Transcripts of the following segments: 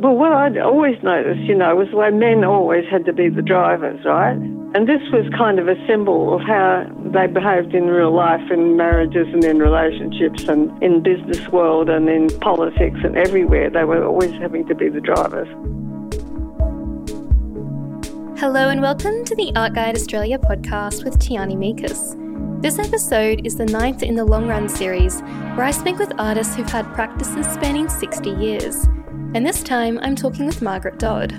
Well, what I'd always noticed, you know, was way men always had to be the drivers, right? And this was kind of a symbol of how they behaved in real life, in marriages and in relationships and in business world and in politics and everywhere. They were always having to be the drivers. Hello and welcome to the Art Guide Australia podcast with Tiarney Miekus. This episode is the ninth in the Long Run series, where I speak with artists who've had practices spanning 60 years and this time I'm talking with Margaret Dodd.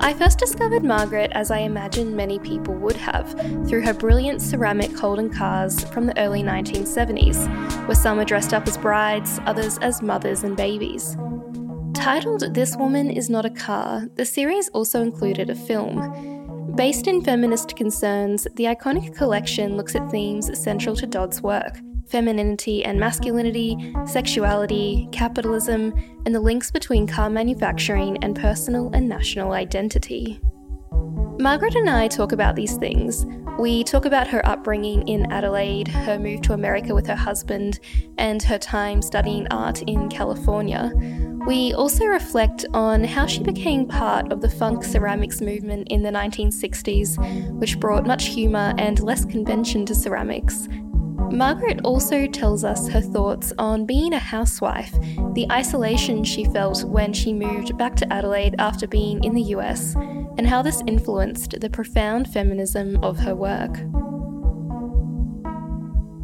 I first discovered Margaret as I imagine many people would have, through her brilliant ceramic Holden cars from the early 1970s, where some are dressed up as brides, others as mothers and babies. Titled This Woman Is Not a Car, the series also included a film. Based in feminist concerns, the iconic collection looks at themes central to Dodd's work, femininity and masculinity, sexuality, capitalism, and the links between car manufacturing and personal and national identity. Margaret and I talk about these things. We talk about her upbringing in Adelaide, her move to America with her husband, and her time studying art in California. We also reflect on how she became part of the funk ceramics movement in the 1960s, which brought much humour and less convention to ceramics, Margaret also tells us her thoughts on being a housewife, the isolation she felt when she moved back to Adelaide after being in the US, and how this influenced the profound feminism of her work.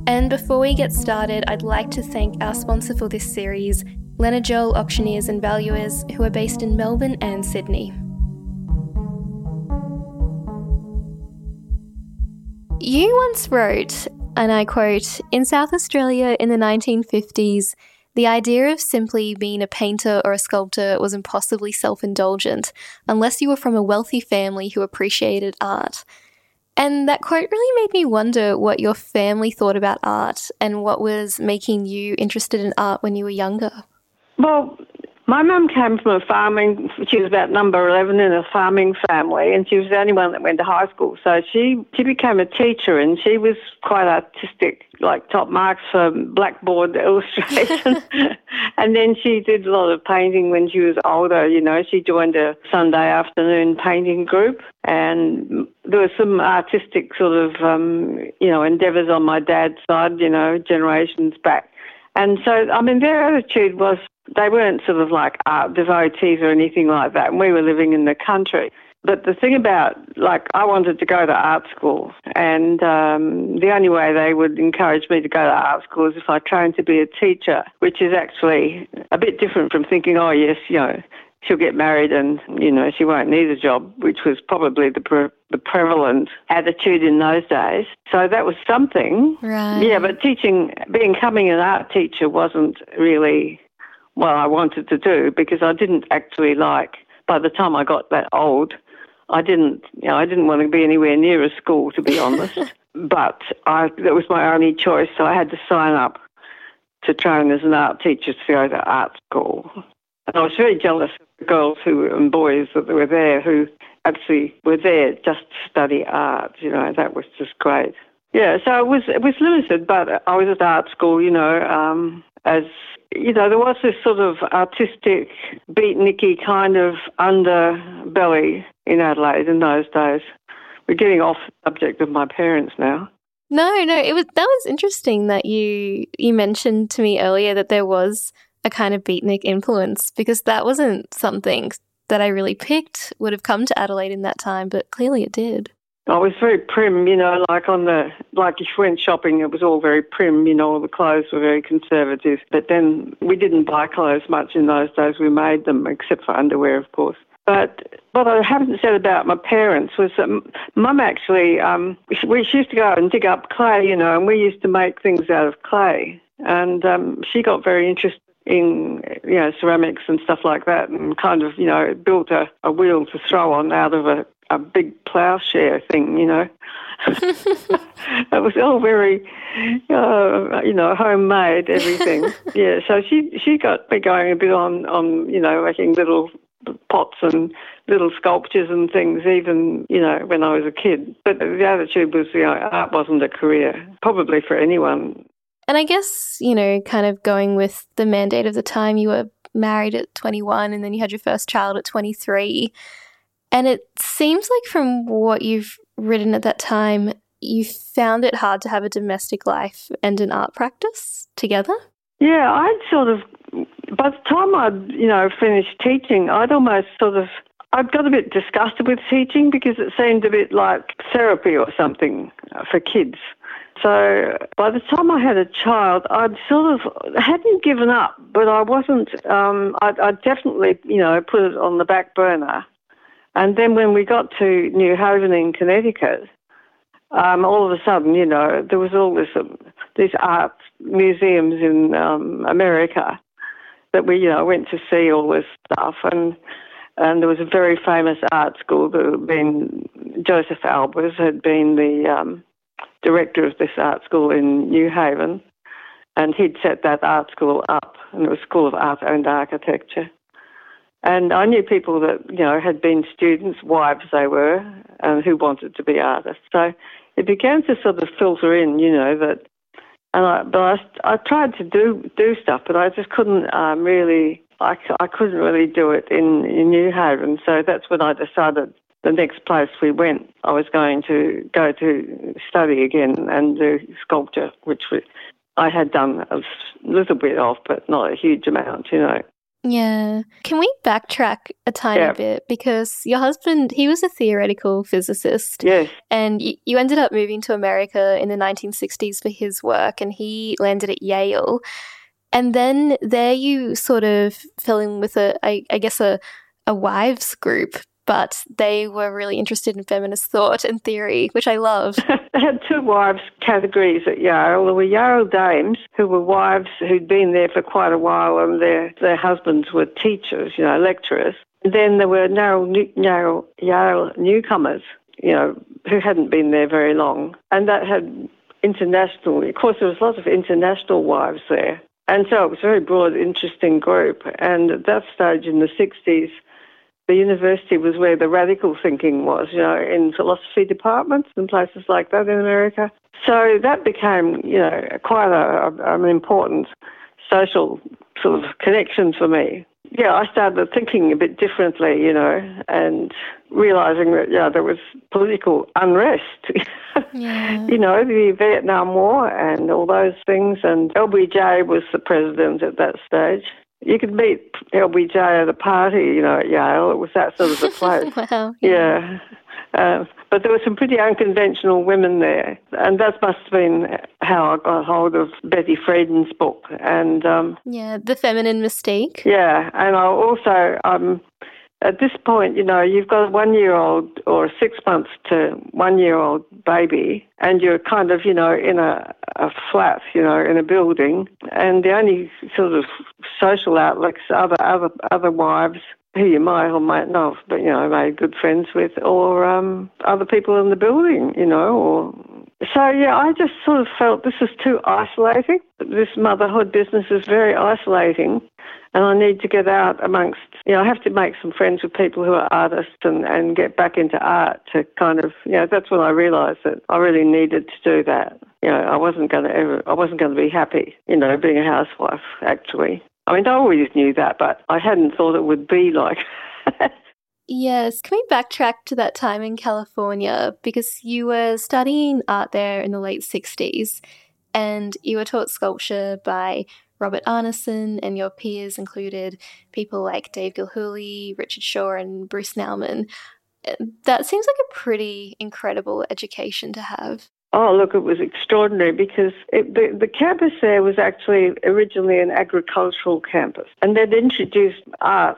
And before we get started, I'd like to thank our sponsor for this series, Leonard Joel Auctioneers and Valuers, who are based in Melbourne and Sydney. You once wrote, and I quote In South Australia in the 1950s, the idea of simply being a painter or a sculptor was impossibly self indulgent, unless you were from a wealthy family who appreciated art. And that quote really made me wonder what your family thought about art and what was making you interested in art when you were younger. Well, my mum came from a farming, she was about number 11 in a farming family, and she was the only one that went to high school. So she, she became a teacher, and she was quite artistic, like top marks for blackboard illustration. and then she did a lot of painting when she was older. You know, she joined a Sunday afternoon painting group, and there were some artistic sort of, um, you know, endeavours on my dad's side, you know, generations back. And so, I mean, their attitude was they weren't sort of like art devotees or anything like that. And we were living in the country. But the thing about, like, I wanted to go to art school, and um, the only way they would encourage me to go to art school is if I trained to be a teacher, which is actually a bit different from thinking, oh, yes, you know, she'll get married and, you know, she won't need a job, which was probably the, pre- the prevalent attitude in those days. So that was something. Right. Yeah, but teaching, becoming an art teacher wasn't really what I wanted to do because I didn't actually like, by the time I got that old, I didn't, you know, I didn't want to be anywhere near a school, to be honest. but I, that was my only choice, so I had to sign up to train as an art teacher to go to art school. And I was very jealous of girls who and boys that were there who actually were there just to study art. You know, that was just great. Yeah, so it was it was limited, but I was at art school. You know, um, as you know, there was this sort of artistic, beatniky kind of underbelly in Adelaide in those days. We're getting off subject of my parents now. No, no, it was that was interesting that you you mentioned to me earlier that there was a kind of beatnik influence because that wasn't something that I really picked would have come to Adelaide in that time, but clearly it did. I was very prim, you know, like on the, like if you went shopping, it was all very prim, you know, all the clothes were very conservative. But then we didn't buy clothes much in those days. We made them, except for underwear, of course. But what I haven't said about my parents was that mum actually, um, we, she used to go and dig up clay, you know, and we used to make things out of clay. And um, she got very interested in you know ceramics and stuff like that, and kind of you know built a, a wheel to throw on out of a a big ploughshare thing, you know. it was all very, uh, you know, homemade everything. yeah, so she she got me going a bit on on you know making little pots and little sculptures and things, even you know when I was a kid. But the attitude was, you know, art wasn't a career, probably for anyone. And I guess you know, kind of going with the mandate of the time, you were married at 21 and then you had your first child at 23. And it seems like from what you've written at that time, you found it hard to have a domestic life and an art practice together? Yeah, I'd sort of, by the time I'd, you know, finished teaching, I'd almost sort of, I'd got a bit disgusted with teaching because it seemed a bit like therapy or something for kids. So by the time I had a child, I'd sort of hadn't given up, but I wasn't. Um, I'd, I'd definitely, you know, put it on the back burner. And then when we got to New Haven in Connecticut, um, all of a sudden, you know, there was all this um, these art museums in um, America that we, you know, went to see all this stuff, and and there was a very famous art school that had been Josef Albers had been the um, director of this art school in New Haven, and he'd set that art school up, and it was School of Art and Architecture. And I knew people that you know had been students, wives they were, and who wanted to be artists. So it began to sort of filter in, you know, that. And I, but I, I tried to do do stuff, but I just couldn't um, really. I, I couldn't really do it in, in New Haven. So that's when I decided the next place we went, I was going to go to study again and do sculpture, which we, I had done a little bit of, but not a huge amount, you know. Yeah. Can we backtrack a tiny yeah. bit? Because your husband, he was a theoretical physicist. Yes. And y- you ended up moving to America in the 1960s for his work, and he landed at Yale. And then there you sort of fell in with a, I, I guess, a, a wives group but they were really interested in feminist thought and theory, which I love. they had two wives categories at Yale. There were Yale dames who were wives who'd been there for quite a while and their, their husbands were teachers, you know, lecturers. And then there were Yale, Yale newcomers, you know, who hadn't been there very long. And that had international, of course, there was lots of international wives there. And so it was a very broad, interesting group. And at that stage in the 60s, the university was where the radical thinking was, you know, in philosophy departments and places like that in America. So that became, you know, quite a, a, an important social sort of connection for me. Yeah, I started thinking a bit differently, you know, and realizing that, yeah, there was political unrest. yeah. You know, the Vietnam War and all those things. And LBJ was the president at that stage you could meet LBJ at a party, you know, at Yale. It was that sort of a place. wow. Yeah. Uh, but there were some pretty unconventional women there, and that must have been how I got hold of Betty Friedan's book. And um, yeah, the feminine mystique. Yeah, and I also um, at this point, you know, you've got a one year old or six months to one year old baby, and you're kind of, you know, in a, a flat, you know, in a building, and the only sort of social outlets other, other, other wives who you might or might not have, but, you know, made good friends with, or um, other people in the building, you know, or so yeah, I just sort of felt this is too isolating. This motherhood business is very isolating, and I need to get out amongst, you know, I have to make some friends with people who are artists and, and get back into art to kind of, you know, that's when I realised that I really needed to do that. You know, I wasn't going to ever, I wasn't going to be happy, you know, being a housewife, actually. I mean, I always knew that, but I hadn't thought it would be like Yes. Can we backtrack to that time in California? Because you were studying art there in the late 60s and you were taught sculpture by Robert Arneson, and your peers included people like Dave Gilhooly, Richard Shaw, and Bruce Nauman. Uh, that seems like a pretty incredible education to have. Oh, look, it was extraordinary because it, the, the campus there was actually originally an agricultural campus, and they'd introduced art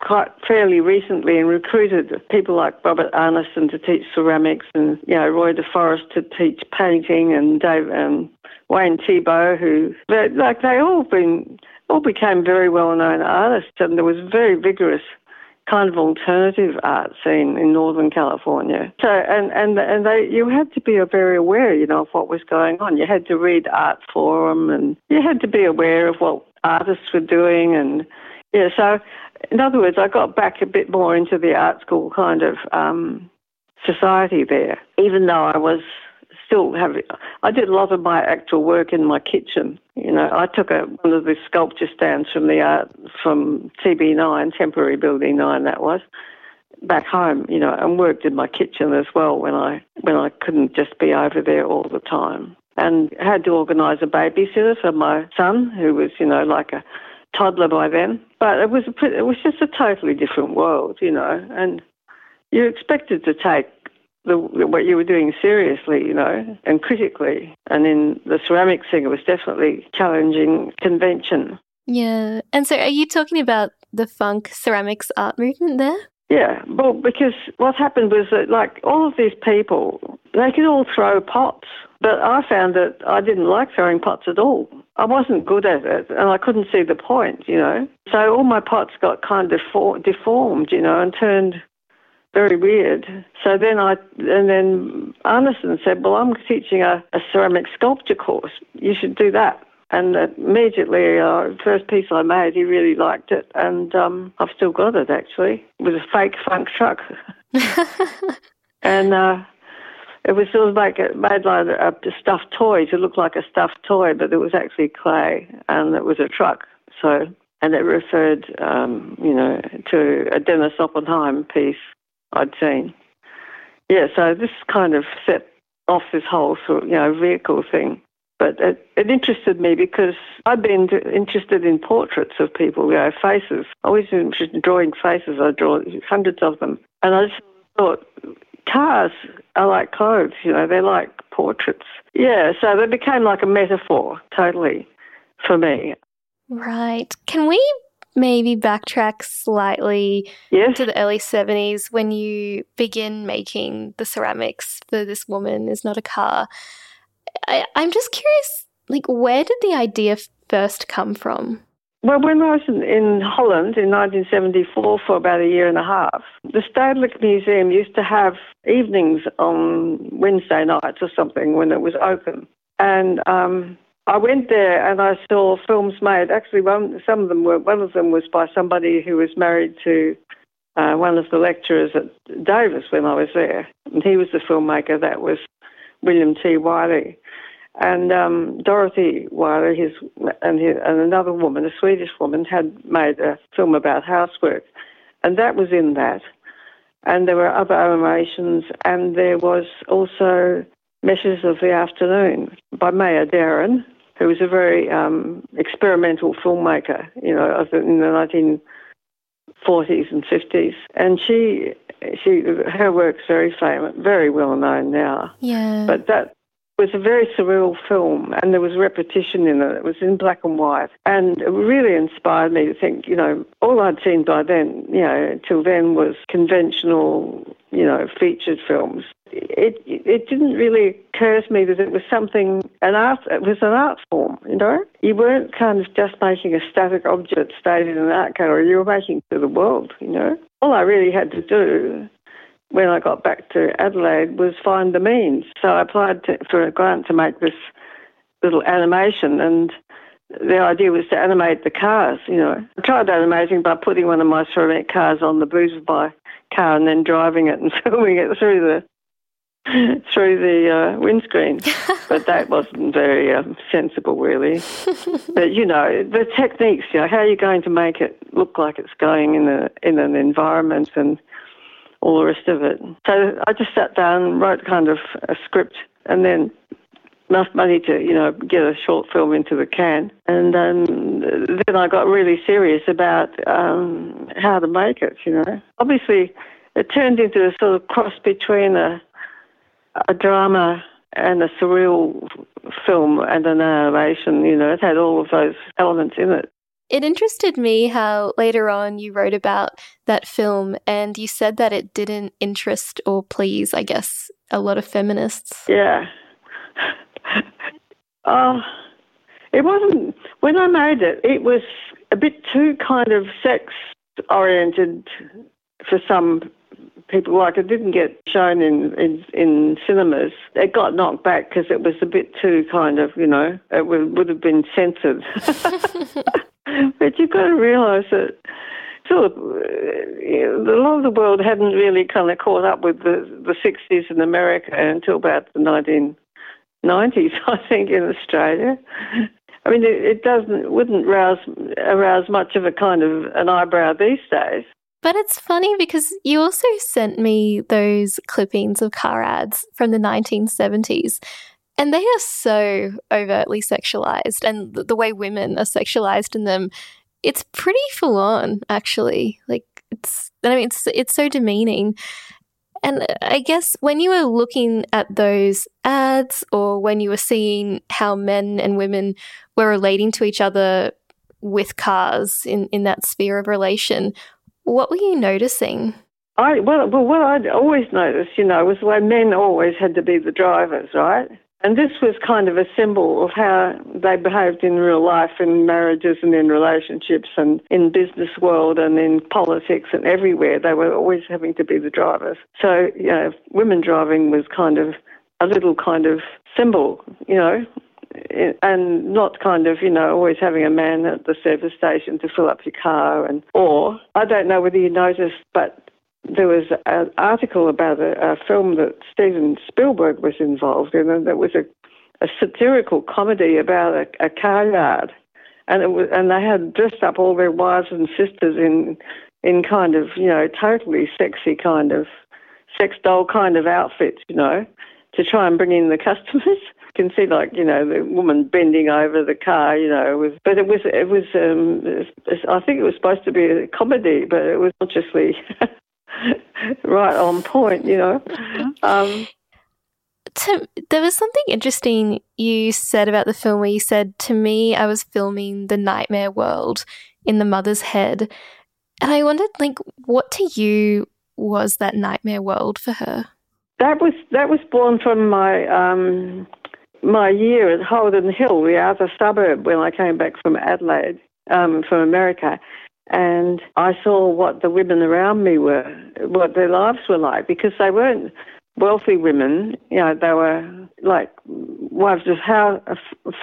quite fairly recently and recruited people like Robert Arneson to teach ceramics and, you know, Roy DeForest to teach painting and Dave and Wayne Thiebaud, who, like, they all been, all became very well-known artists and there was very vigorous kind of alternative art scene in Northern California. So, and, and, and they, you had to be very aware, you know, of what was going on. You had to read Artforum and you had to be aware of what artists were doing and, yeah, so in other words, I got back a bit more into the art school kind of um, society there, even though I was still have. I did a lot of my actual work in my kitchen. You know, I took a, one of the sculpture stands from the art from TB9, temporary building nine, that was, back home. You know, and worked in my kitchen as well when I when I couldn't just be over there all the time. And had to organise a babysitter for my son, who was, you know, like a toddler by then. But it was it was just a totally different world, you know, and you're expected to take the, what you were doing seriously, you know, and critically. And in the ceramics thing, it was definitely challenging convention. Yeah. And so are you talking about the funk ceramics art movement there? Yeah, well, because what happened was that, like, all of these people, they could all throw pots, but I found that I didn't like throwing pots at all. I wasn't good at it, and I couldn't see the point, you know. So all my pots got kind of deformed, you know, and turned very weird. So then I, and then Arneson said, well, I'm teaching a, a ceramic sculpture course. You should do that. And immediately, uh, first piece I made, he really liked it, and um, I've still got it actually. It was a fake funk truck, and uh, it was sort of like it made like a, a stuffed toy to look like a stuffed toy, but it was actually clay, and it was a truck. So, and it referred, um, you know, to a Dennis Oppenheim piece I'd seen. Yeah, so this kind of set off this whole sort of, you know, vehicle thing. But it, it interested me because I'd been interested in portraits of people, you know, faces. I was interested in drawing faces. I draw hundreds of them. And I just thought, cars are like clothes, you know, they're like portraits. Yeah, so they became like a metaphor, totally, for me. Right. Can we maybe backtrack slightly yes. to the early 70s when you begin making the ceramics for This Woman Is Not a Car. I, I'm just curious, like, where did the idea first come from? Well, when I was in, in, Holland in 1974 for about a year and a half, the Stedelijk Museum used to have evenings on Wednesday nights or something when it was open. And um, I went there and I saw films made. Actually, one some of them were one of them was by somebody who was married to uh, one of the lecturers at Davis when I was there, and he was the filmmaker. That was William T. Wiley, and um, Dorothy Wiley, his and his, and another woman, a Swedish woman, had made a film about housework, and that was in that. And there were other animations, and there was also Meshes of the Afternoon by Maya Deren, who was a very um, experimental filmmaker, you know, in the 1940s and 50s. And she, she, her work's very famous, very well known now. Yeah. But that was a very surreal film, and there was repetition in it. It was in black and white, and it really inspired me to think. You know, all I'd seen by then, you know, till then was conventional, you know, featured films it it didn't really occur to me that it was something an art it was an art form you know you weren't kind of just making a static object stayed in an art gallery you were making to the world you know all I really had to do when I got back to Adelaide was find the means so I applied to, for a grant to make this little animation and the idea was to animate the cars, you know. I tried animating by putting one of my ceramic cars on the boot of my car and then driving it and filming it through the through the uh, windscreen. but that wasn't very um, sensible, really. but you know, the techniques. You know, how are you going to make it look like it's going in a in an environment and all the rest of it. So I just sat down, wrote kind of a script, and then enough money to you know get a short film into the can, and um, then I got really serious about um, how to make it. You know, obviously. It turned into a sort of cross between a a drama and a surreal film and an animation. You know, it had all of those elements in it. It interested me how later on you wrote about that film and you said that it didn't interest or please, I guess, a lot of feminists. Yeah. Oh, it wasn't, when I made it, it was a bit too kind of sex oriented for some people like it didn't get shown in, in, in cinemas. It got knocked back because it was a bit too kind of, you know, it would, would have been censored. but you've got to realise that uh, a lot of the world hadn't really kind of caught up with the, the 60s in America until about the 1990s, I think, in Australia. I mean, it, it doesn't wouldn't rouse arouse much of a kind of an eyebrow these days. But it's funny because you also sent me those clippings of car ads from the 1970s. And they are so overtly sexualized, and the, the way women are sexualized in them, it's pretty full on, actually. Like, it's, I mean, it's, it's so demeaning. And I guess when you were looking at those ads or when you were seeing how men and women were relating to each other with cars in, in that sphere of relation, what were you noticing? I well, well, what I'd always noticed, you know, was the way men always had to be the drivers, right? And this was kind of a symbol of how they behaved in real life, in marriages and in relationships and in business world and in politics and everywhere. They were always having to be the drivers. So, you know, women driving was kind of a little kind of symbol, you know, and not kind of, you know, always having a man at the service station to fill up your car. And or I don't know whether you noticed, but there was an article about a, a, film that Steven Spielberg was involved in, and it was a, a satirical comedy about a, a car yard, and it was, and they had dressed up all their wives and sisters in in kind of you know totally sexy kind of sex doll kind of outfits, you know, to try and bring in the customers. You can see like you know the woman bending over the car, you know, was but it was it was um, I think it was supposed to be a comedy, but it was consciously right on point, you know. Mm-hmm. Um, Tim, there was something interesting you said about the film where you said, To me, I was filming the nightmare world in the mother's head. And I wondered, like, what to you was that nightmare world for her? That was that was born from my um, my year at Holden Hill, the outer suburb, when I came back from Adelaide, um, from America and I saw what the women around me were, what their lives were like, because they weren't wealthy women. You know, they were like wives of how,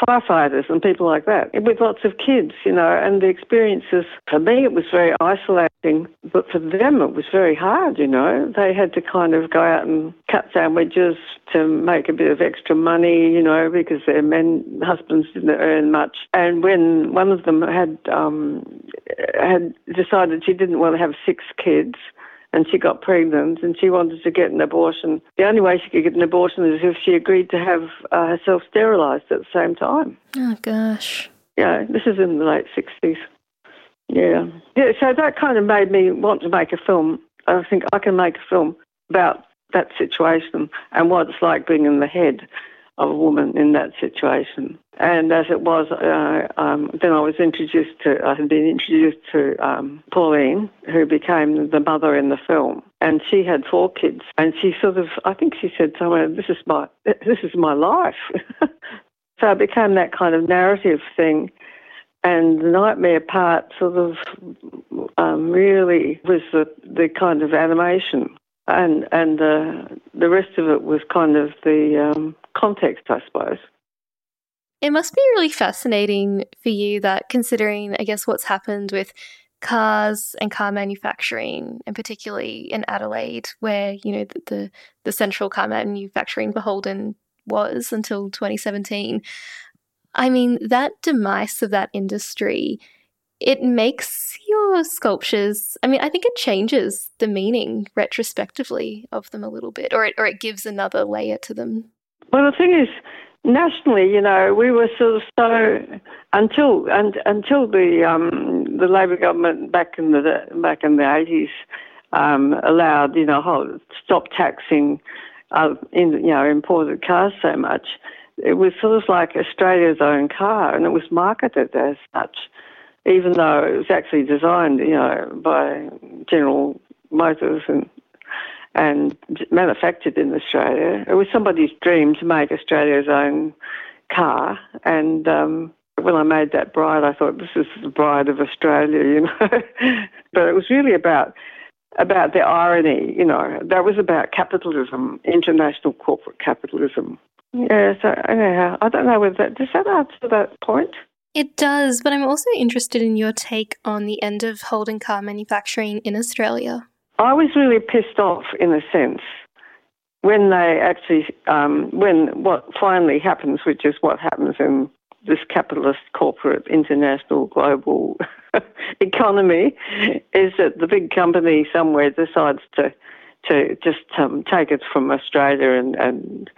firefighters and people like that, with lots of kids. You know, and the experiences for me it was very isolating, but for them it was very hard. You know, they had to kind of go out and cut sandwiches to make a bit of extra money. You know, because their men husbands didn't earn much, and when one of them had um, had decided she didn't want to have six kids and she got pregnant and she wanted to get an abortion. The only way she could get an abortion is if she agreed to have uh, herself sterilised at the same time. Oh, gosh. Yeah, this is in the late 60s. Yeah. Yeah, so that kind of made me want to make a film. I think I can make a film about that situation and what it's like being in the head of a woman in that situation. And as it was, uh, um, then I was introduced to, I had been introduced to um, Pauline, who became the mother in the film. And she had four kids. And she sort of, I think she said somewhere, this is my, this is my life. so it became that kind of narrative thing. And the nightmare part sort of um, really was the, the kind of animation and and uh, the rest of it was kind of the um, context, I suppose. It must be really fascinating for you that considering, I guess, what's happened with cars and car manufacturing, and particularly in Adelaide, where you know the the, the central car manufacturing beholden was until 2017. I mean, that demise of that industry it makes your sculptures i mean i think it changes the meaning retrospectively of them a little bit or it, or it gives another layer to them well the thing is nationally you know we were sort of so until and, until the um, the labor government back in the back in the 80s um, allowed you know whole, stop taxing uh, in you know imported cars so much it was sort of like Australia's own car and it was marketed as such even though it was actually designed, you know, by General Motors and and manufactured in Australia. It was somebody's dream to make Australia's own car, and um, when I made that bride, I thought this is the bride of Australia, you know. but it was really about about the irony, you know. That was about capitalism, international corporate capitalism. Yeah, so anyhow, I don't know whether that does that answer that point. It does, but I'm also interested in your take on the end of Holden car manufacturing in Australia. I was really pissed off in a sense when they actually, um, when what finally happens, which is what happens in this capitalist, corporate, international, global economy, is that the big company somewhere decides to to just um, take it from Australia and, and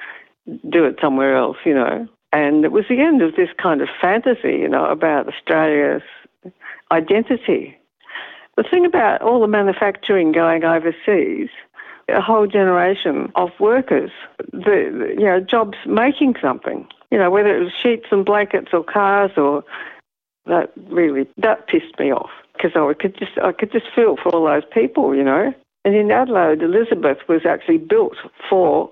do it somewhere else, you know. And it was the end of this kind of fantasy, you know, about Australia's identity. The thing about all the manufacturing going overseas, a whole generation of workers, the, you know, jobs making something, you know, whether it was sheets and blankets or cars or that really, that pissed me off because I could just, I could just feel for all those people, you know. And in Adelaide, Elizabeth was actually built for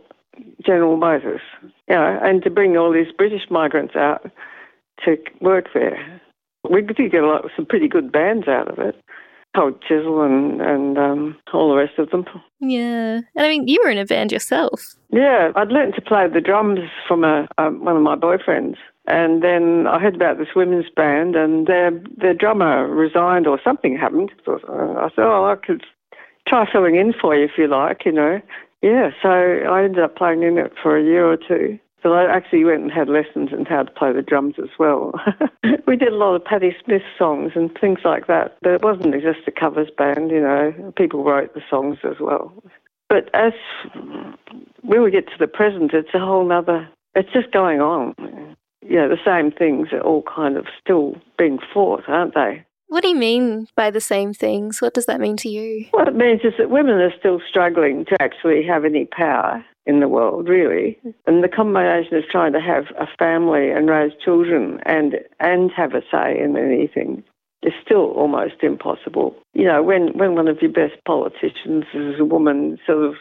General Motors, you know, and to bring all these British migrants out to work there. We did get a lot, some pretty good bands out of it. Cold Chisel and, and um, all the rest of them. Yeah. And I mean, you were in a band yourself. Yeah, I'd learnt to play the drums from a, um, one of my boyfriends. And then I heard about this women's band, and their their drummer resigned or something happened. So I said, "Oh, I could try filling in for you if you like," you know. Yeah, so I ended up playing in it for a year or two. So I actually went and had lessons in how to play the drums as well. we did a lot of Patti Smith songs and things like that, but it wasn't just a covers band, you know. People wrote the songs as well. But as when we get to the present, it's a whole other, it's just going on. Yeah, the same things are all kind of still being fought, aren't they? What do you mean by the same things? What does that mean to you? What it means is that women are still struggling to actually have any power in the world, really. And the combination of trying to have a family and raise children and and have a say in anything is still almost impossible. You know, when, when one of your best politicians is a woman sort of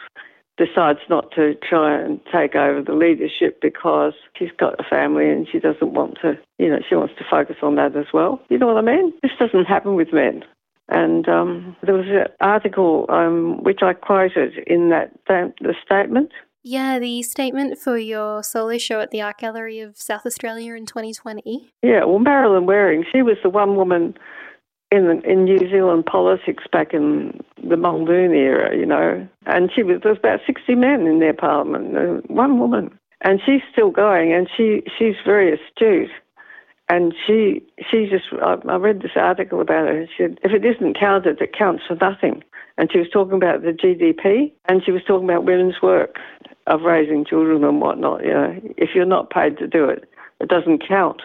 decides not to try and take over the leadership because she's got a family and she doesn't want to, you know, she wants to focus on that as well. You know what I mean? This doesn't happen with men. And um, there was an article um, which I quoted in that the statement. Yeah, the statement for your solo show at the Art Gallery of South Australia in 2020. Yeah, well, Marilyn Waring, she was the one woman in in New Zealand politics back in the Muldoon era, you know, and she was there was about sixty men in their parliament, uh, one woman, and she's still going, and she she's very astute, and she she just I, I read this article about her. She said if it isn't counted, it counts for nothing, and she was talking about the GDP, and she was talking about women's work of raising children and whatnot. You know, if you're not paid to do it, it doesn't count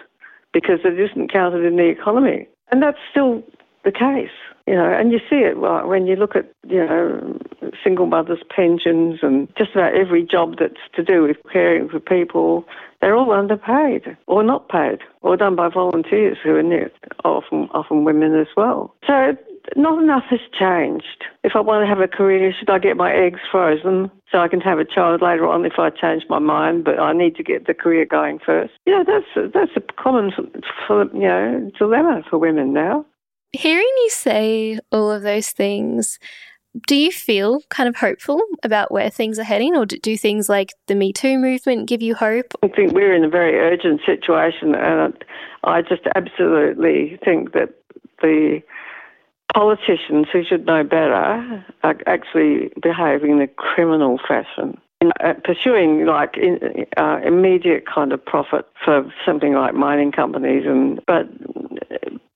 because it isn't counted in the economy. And that's still the case, you know, and you see it when you look at, you know, single mothers' pensions and just about every job that's to do with caring for people, they're all underpaid or not paid or done by volunteers who are often, often women as well. So not enough has changed. If I want to have a career, should I get my eggs frozen so I can have a child later on if I change my mind? But I need to get the career going first. You know, that's that's a common, you know, dilemma for women now. Hearing you say all of those things, do you feel kind of hopeful about where things are heading, or do things like the Me Too movement give you hope? I think we're in a very urgent situation, and I just absolutely think that the politicians who should know better are actually behaving in a criminal fashion. Uh, pursuing like in, uh, immediate kind of profit for something like mining companies, and but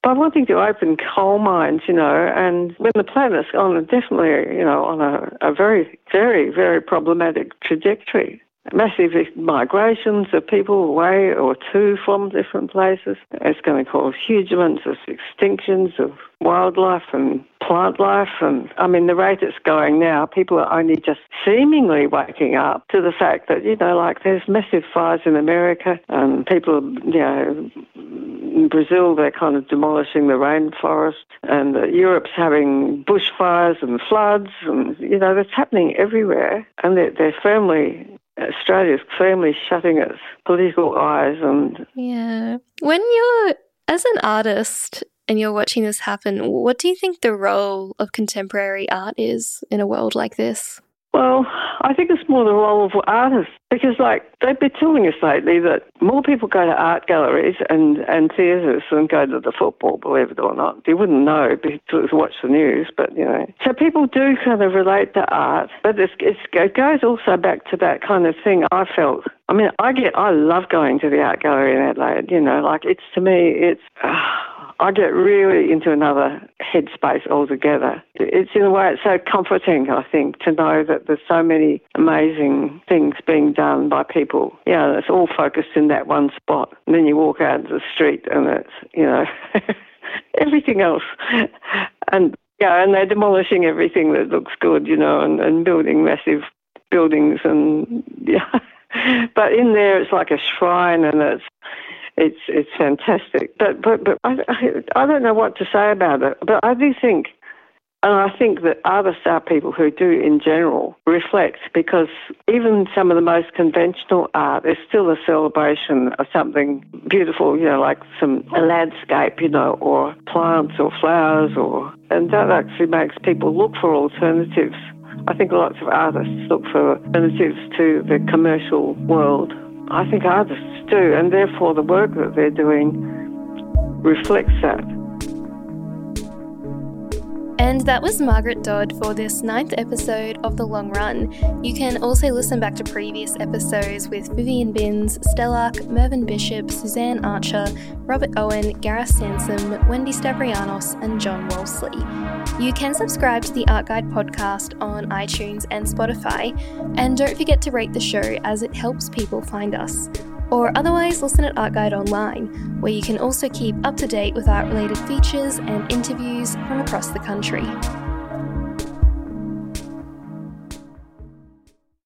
by wanting to open coal mines, you know, and when the planet's on a definitely, you know, on a, a very, very, very problematic trajectory massive migrations of people away or to from different places. It's going to cause huge amounts of extinctions of wildlife and plant life. And I mean, the rate it's going now, people are only just seemingly waking up to the fact that, you know, like there's massive fires in America and people, you know, in Brazil, they're kind of demolishing the rainforest, and uh, Europe's having bushfires and floods, and you know that's happening everywhere, and they're, they're firmly Australia's firmly shutting its political eyes and yeah. When you're as an artist and you're watching this happen, what do you think the role of contemporary art is in a world like this? Well, I think it's more the role of artists because, like, they've been telling us lately that more people go to art galleries and, and theatres than go to the football, believe it or not. You wouldn't know because watch the news, but, you know. So people do kind of relate to art, but it's, it's, it goes also back to that kind of thing I felt. I mean, I get, I love going to the art gallery in Adelaide, you know, like, it's to me, it's. Uh, I get really into another headspace altogether. It's in a way it's so comforting, I think, to know that there's so many amazing things being done by people. You know, it's all focused in that one spot. And then you walk out into the street and it's, you know, everything else. And yeah, and they're demolishing everything that looks good, you know, and, and building massive buildings and yeah. But in there it's like a shrine and it's it's it's fantastic. But but but I, I, I don't know what to say about it. But I do think, and I think that artists are people who do in general reflect because even some of the most conventional art is still a celebration of something beautiful. You know, like some a landscape, you know, or plants or flowers, or and that actually makes people look for alternatives. I think lots of artists look for alternatives to the commercial world. I think artists do, and therefore the work that they're doing reflects that. And that was Margaret Dodd for this ninth episode of The Long Run. You can also listen back to previous episodes with Vivienne Binns, Stelarc, Mervyn Bishop, Suzanne Archer, Robert Owen, Gareth Sansom, Wendy Stavrianos, and John Wolseley. You can subscribe to the Art Guide podcast on iTunes and Spotify, and don't forget to rate the show as it helps people find us or otherwise listen at Art Guide Online, where you can also keep up to date with art related features and interviews from across the country.